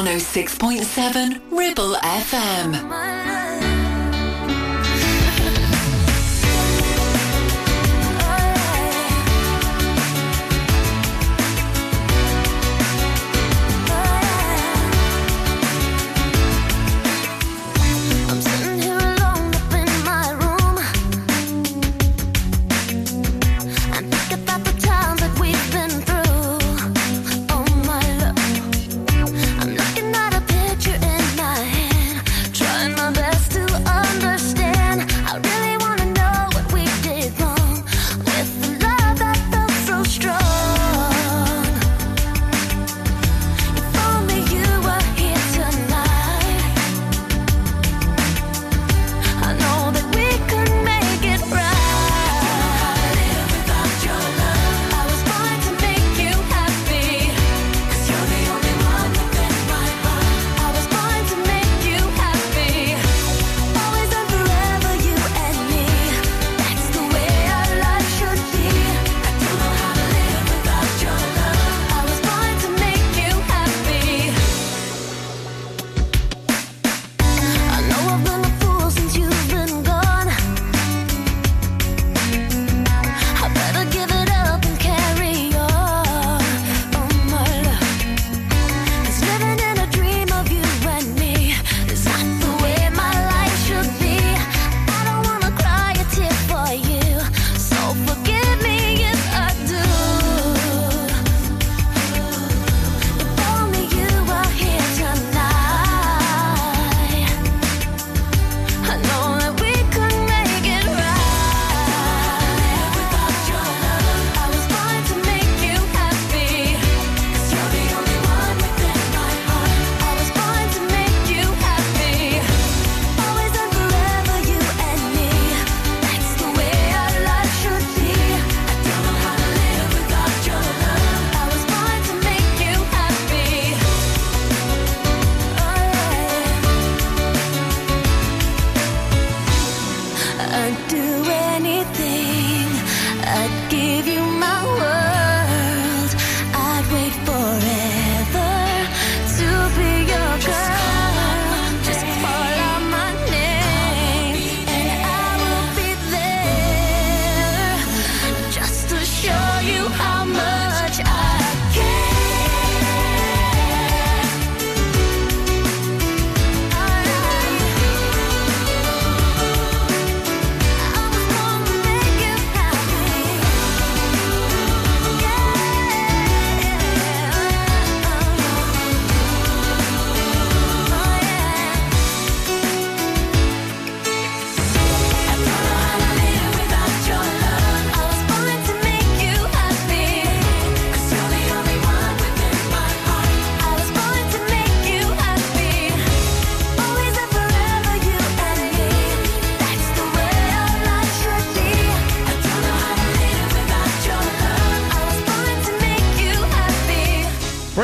106.7 Ribble FM.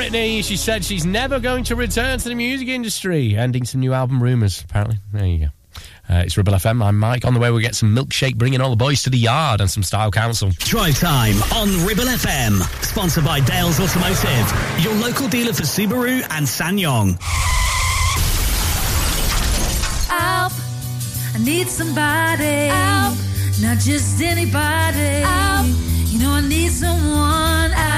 Britney, she said she's never going to return to the music industry, ending some new album rumours, apparently. There you go. Uh, it's Ribble FM. I'm Mike. On the way, we'll get some milkshake, bringing all the boys to the yard and some style council. Drive time on Ribble FM. Sponsored by Dales Automotive, your local dealer for Subaru and SsangYong. Help! I need somebody. Help! Not just anybody. Help! You know I need someone. Help!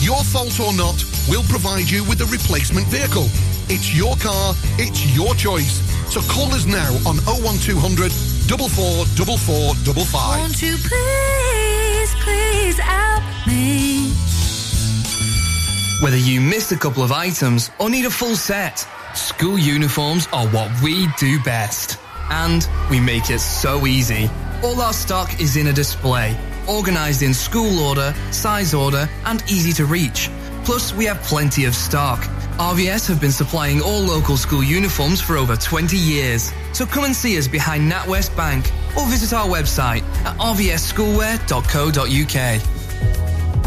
Your fault or not, we'll provide you with a replacement vehicle. It's your car, it's your choice. So call us now on 01200 444455. Won't you please, please help me? Whether you missed a couple of items or need a full set, school uniforms are what we do best. And we make it so easy. All our stock is in a display, organised in school order, size order, and easy to reach. Plus, we have plenty of stock. RVS have been supplying all local school uniforms for over 20 years. So come and see us behind NatWest Bank or visit our website at rvsschoolwear.co.uk.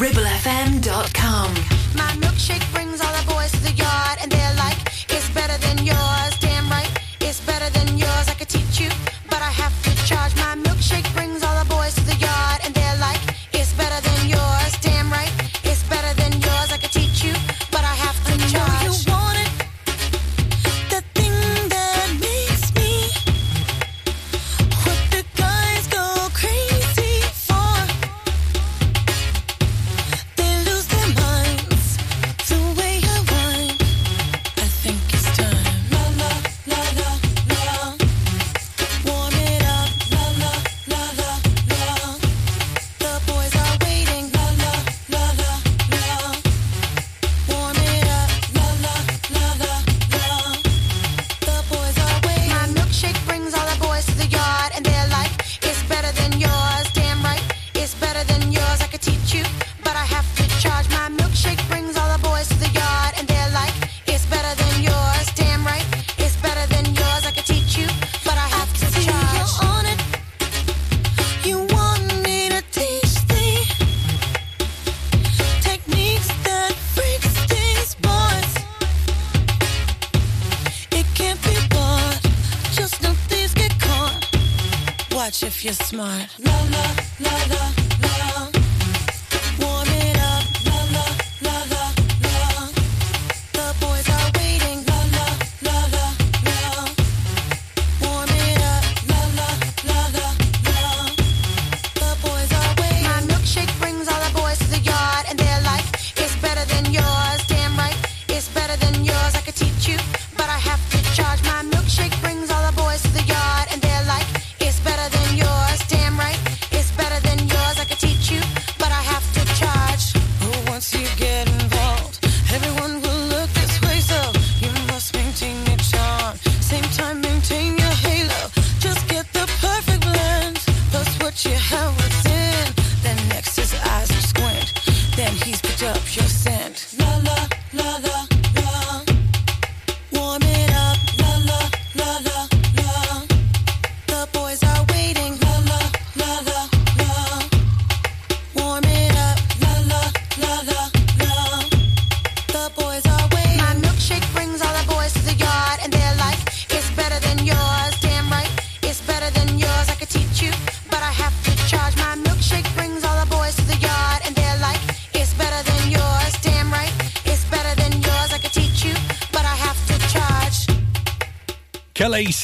ribblefm.com. you're smart. La, la, la, la.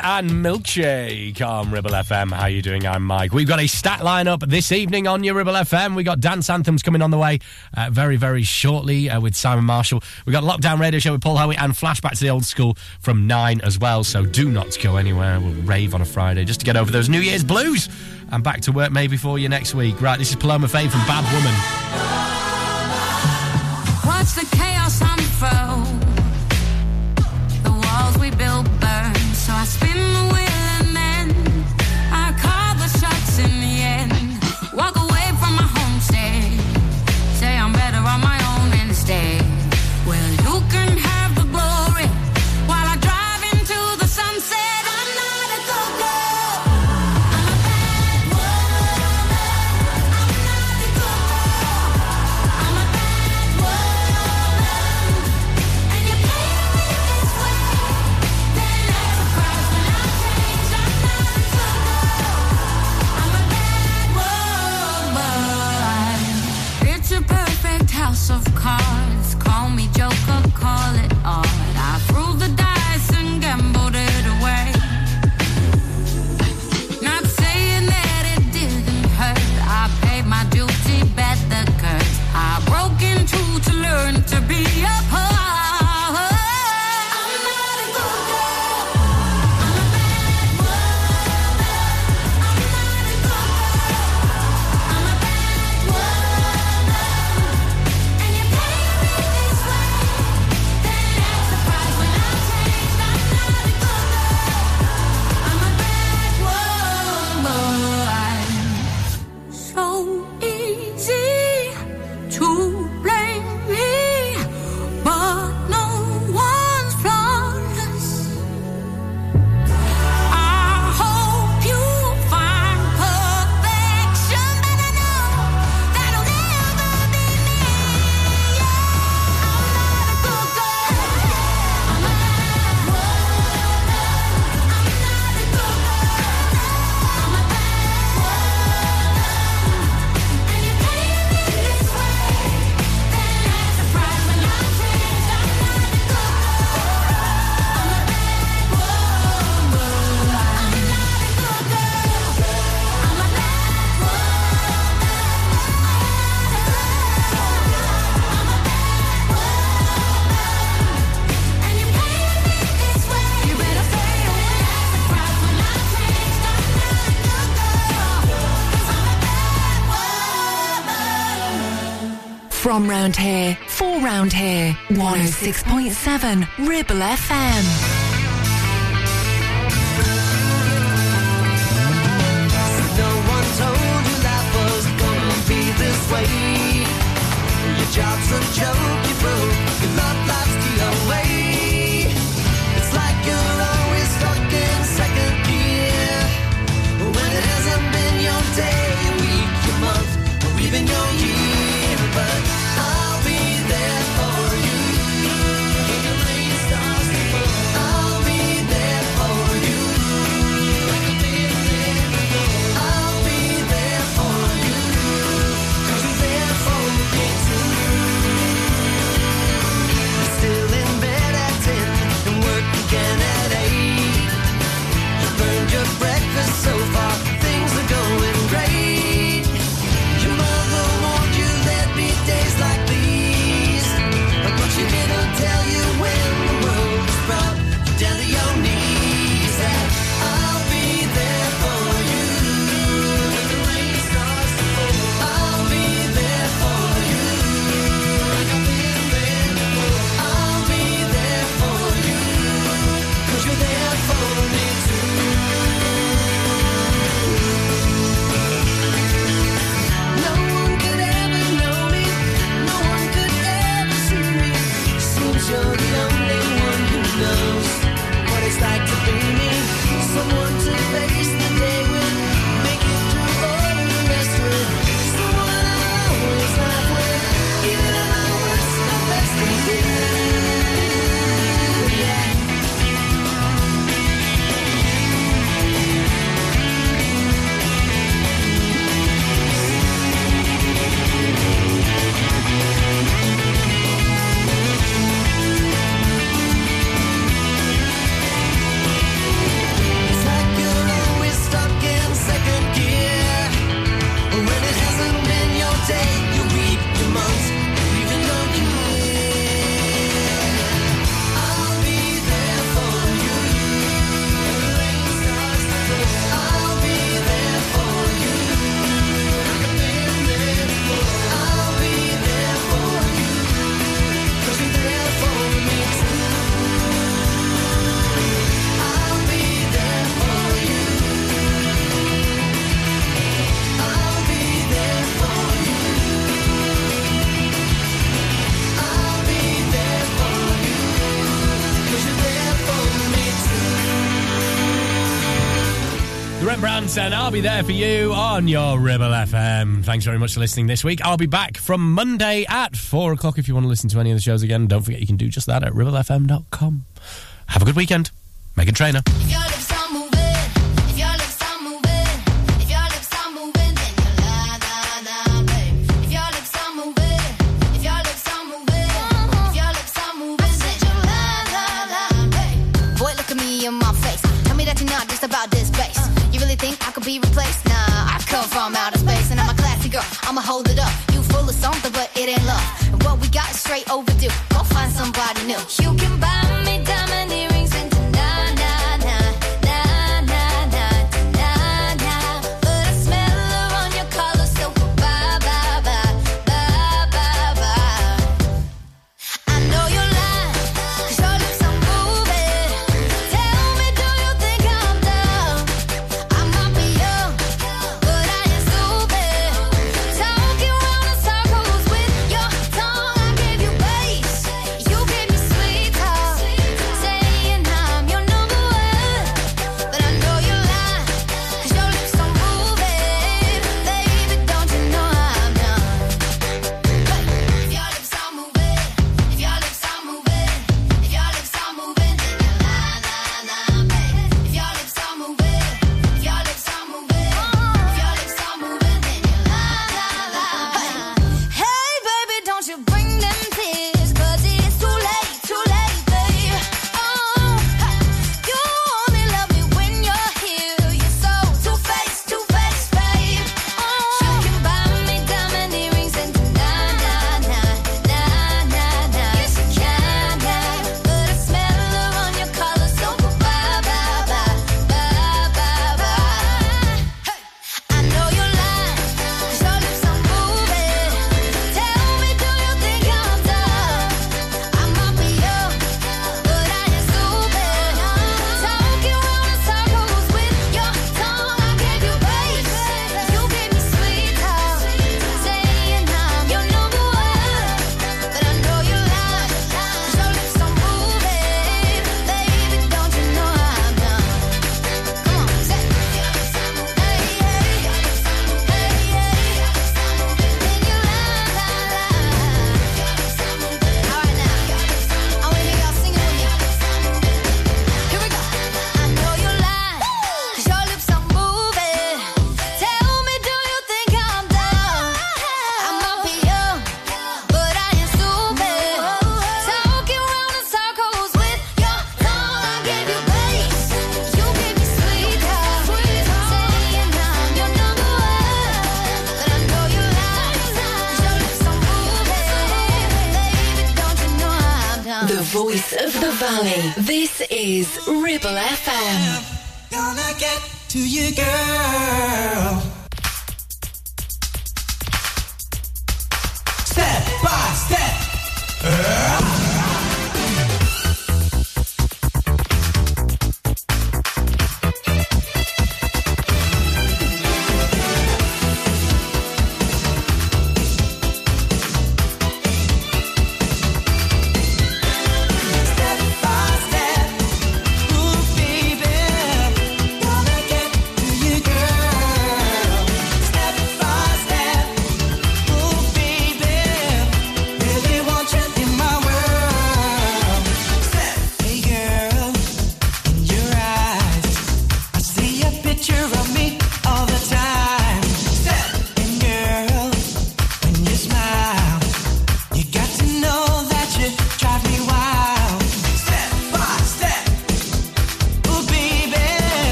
And Milkshake on Ribble FM. How you doing? I'm Mike. We've got a stat line up this evening on your Ribble FM. We've got dance anthems coming on the way uh, very, very shortly uh, with Simon Marshall. We've got Lockdown Radio Show with Paul Howie and Flashback to the Old School from 9 as well. So do not go anywhere. We'll rave on a Friday just to get over those New Year's blues and back to work maybe for you next week. Right, this is Paloma Faith from Bad Woman. round here, four round here. 106.7 Ribble FM. Your job's a joke, you broke. You're Brent Branson. I'll be there for you on your Ribble FM. Thanks very much for listening this week. I'll be back from Monday at 4 o'clock. If you want to listen to any of the shows again, don't forget you can do just that at ribblefm.com. Have a good weekend. Meghan Trainor. from outer space, and I'm a classy girl. I'ma hold it up. You full of something, but it ain't love. And what we got is straight overdue. Go find somebody new. You can buy me.